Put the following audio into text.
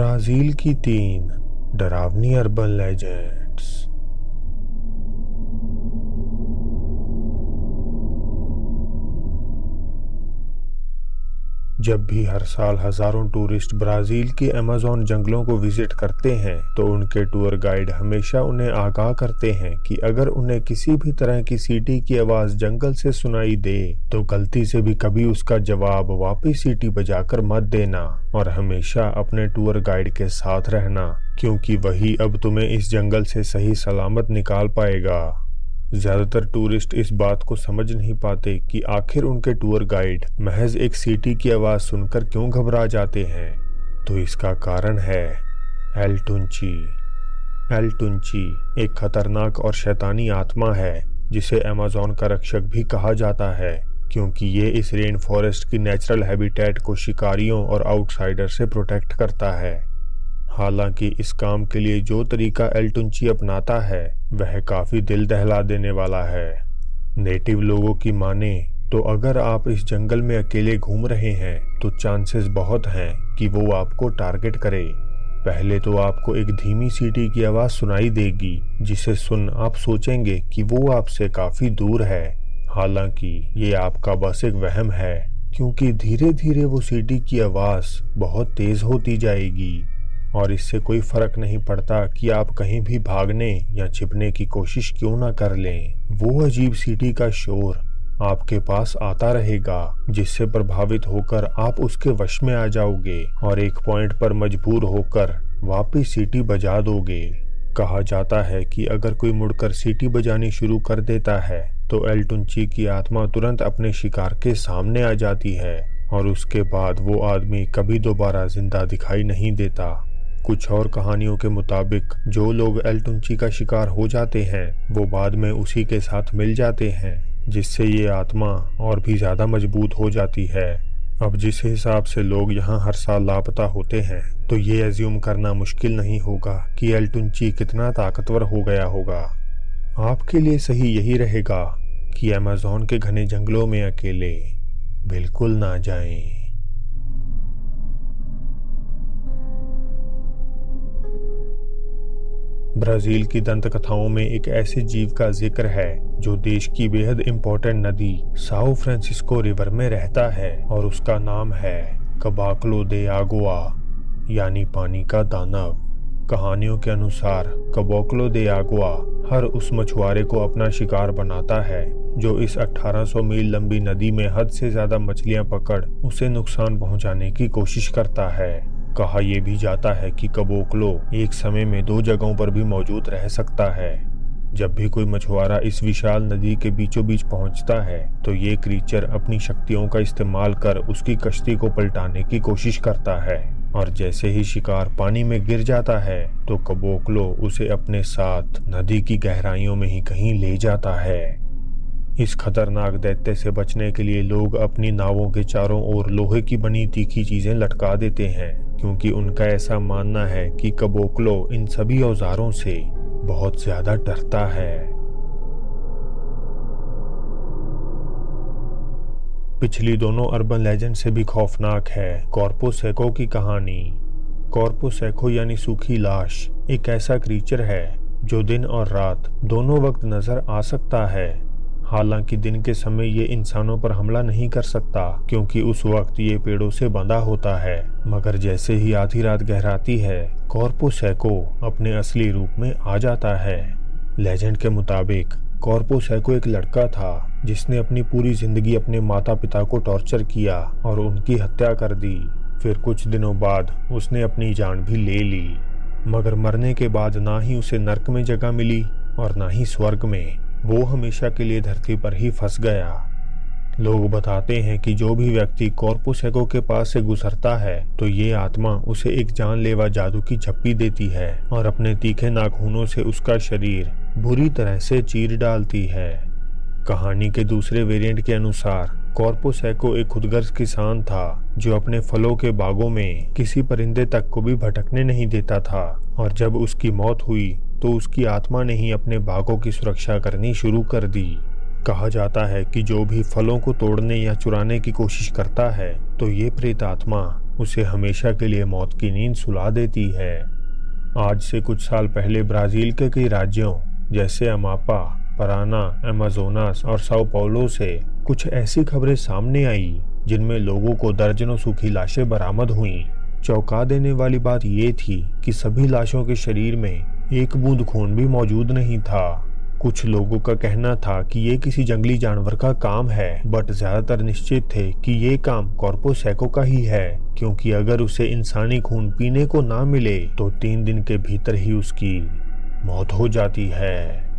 Brazil की तीन डरावनी अर्बन लेजेंड्स। जब भी हर साल हज़ारों टूरिस्ट ब्राज़ील के अमेजोन जंगलों को विज़िट करते हैं तो उनके टूर गाइड हमेशा उन्हें आगाह करते हैं कि अगर उन्हें किसी भी तरह की सीटी की आवाज़ जंगल से सुनाई दे तो गलती से भी कभी उसका जवाब वापिस सीटी बजाकर मत देना और हमेशा अपने टूर गाइड के साथ रहना, क्योंकि वही अब तुम्हें इस जंगल से सही सलामत निकाल पाएगा। ज़्यादातर टूरिस्ट इस बात को समझ नहीं पाते कि आखिर उनके टूर गाइड महज एक सीटी की आवाज़ सुनकर क्यों घबरा जाते हैं। तो इसका कारण है एल टुंची एल टुंची एक खतरनाक और शैतानी आत्मा है, जिसे अमेजोन का रक्षक भी कहा जाता है, क्योंकि ये इस रेन फॉरेस्ट की नेचुरल हैबिटेट को शिकारियों और आउटसाइडर से प्रोटेक्ट करता है। हालाँकि इस काम के लिए जो तरीका एल्टुंची अपनाता है, वह काफ़ी दिल दहला देने वाला है। नेटिव लोगों की माने तो अगर आप इस जंगल में अकेले घूम रहे हैं तो चांसेस बहुत हैं कि वो आपको टारगेट करे। पहले तो आपको एक धीमी सीटी की आवाज़ सुनाई देगी, जिसे सुन आप सोचेंगे कि वो आपसे काफ़ी दूर है। हालाँकि ये आपका बस एक वहम है, क्योंकि धीरे धीरे वो सीटी की आवाज़ बहुत तेज होती जाएगी। और इससे कोई फ़र्क नहीं पड़ता कि आप कहीं भी भागने या छिपने की कोशिश क्यों ना कर लें। वो अजीब सीटी का शोर आपके पास आता रहेगा, जिससे प्रभावित होकर आप उसके वश में आ जाओगे और एक पॉइंट पर मजबूर होकर वापिस सीटी बजा दोगे। कहा जाता है कि अगर कोई मुड़कर सीटी बजानी शुरू कर देता है तो एल्टुंची की आत्मा तुरंत अपने शिकार के सामने आ जाती है और उसके बाद वो आदमी कभी दोबारा ज़िंदा दिखाई नहीं देता। कुछ और कहानियों के मुताबिक, जो लोग एल्टुंची का शिकार हो जाते हैं, वो बाद में उसी के साथ मिल जाते हैं, जिससे ये आत्मा और भी ज़्यादा मज़बूत हो जाती है अब जिस हिसाब से लोग यहाँ हर साल लापता होते हैं तो ये एज्यूम करना मुश्किल नहीं होगा कि एल्टुंची कितना ताकतवर हो गया होगा आपके लिए सही यही रहेगा कि अमेजोन के घने जंगलों में अकेले बिल्कुल ना जाएँ। ब्राज़ील की दंत कथाओं में एक ऐसे जीव का ज़िक्र है, जो देश की बेहद इम्पोर्टेंट नदी साओ फ्रांसिस्को रिवर में रहता है और उसका नाम है कबाकलो दे आगोआ यानी पानी का दानव। कहानियों के अनुसार कबोकलो दे आगुआ हर उस मछुआरे को अपना शिकार बनाता है, जो इस 1800 मील लंबी नदी में हद से ज़्यादा मछलियाँ पकड़ उसे नुकसान पहुँचाने की कोशिश करता है। कहा यह भी जाता है कि कबोकलो एक समय में दो जगहों पर भी मौजूद रह सकता है। जब भी कोई मछुआरा इस विशाल नदी के बीचों बीच पहुँचता है तो ये क्रीचर अपनी शक्तियों का इस्तेमाल कर उसकी कश्ती को पलटाने की कोशिश करता है। और जैसे ही शिकार पानी में गिर जाता है तो कबोकलो उसे अपने साथ नदी की गहराइयों में ही कहीं ले जाता है। इस खतरनाक दैत्य से बचने के लिए लोग अपनी नावों के चारों ओर लोहे की बनी तीखी चीज़ें लटका देते हैं, क्योंकि उनका ऐसा मानना है कि कबोकलो इन सभी औजारों से बहुत ज़्यादा डरता है। पिछली दोनों अर्बन लेजेंड से भी खौफनाक है कॉर्पोसेको की कहानी। कॉर्पोसेको यानी सूखी लाश, एक ऐसा क्रीचर है, जो दिन और रात दोनों वक्त नज़र आ सकता है। हालाँकि दिन के समय ये इंसानों पर हमला नहीं कर सकता, क्योंकि उस वक्त ये पेड़ों से बंधा होता है। मगर जैसे ही आधी रात गहराती है कॉर्पोसैको अपने असली रूप में आ जाता है। लेजेंड के मुताबिक कॉर्पोसैको एक लड़का था, जिसने अपनी पूरी ज़िंदगी अपने माता पिता को टॉर्चर किया और उनकी हत्या कर दी। फिर कुछ दिनों बाद उसने अपनी जान भी ले ली। मगर मरने के बाद ना ही उसे नर्क में जगह मिली और ना ही स्वर्ग में। वो हमेशा के लिए धरती पर ही फंस गया। लोग बताते हैं कि जो भी व्यक्ति कॉर्पोसेको के पास से गुजरता है तो ये आत्मा उसे एक जानलेवा जादू की झप्पी देती है और अपने तीखे नाखूनों से उसका शरीर बुरी तरह से चीर डालती है। कहानी के दूसरे वेरिएंट के अनुसार कॉर्पोसेको एक खुदगर्ज किसान था, जो अपने फलों के बागों में किसी परिंदे तक को भी भटकने नहीं देता था, और जब उसकी मौत हुई तो उसकी आत्मा ने ही अपने बागों की सुरक्षा करनी शुरू कर दी। कहा जाता है कि जो भी फलों को तोड़ने या चुराने की कोशिश करता है तो ये प्रेत आत्मा उसे हमेशा के लिए मौत की नींद सुला देती है। आज से कुछ साल पहले ब्राज़ील के कई राज्यों, जैसे अमापा, पराना, एमाजोनास और साओ पाउलो से कुछ ऐसी खबरें सामने आई, जिनमें लोगों को दर्जनों सूखी लाशें बरामद हुई। चौंका देने वाली बात यह थी कि सभी लाशों के शरीर में एक बूंद खून भी मौजूद नहीं था। कुछ लोगों का कहना था कि ये किसी जंगली जानवर का काम है बट ज़्यादातर निश्चित थे कि ये काम कॉर्पोसैको का ही है, क्योंकि अगर उसे इंसानी खून पीने को ना मिले तो तीन दिन के भीतर ही उसकी मौत हो जाती है।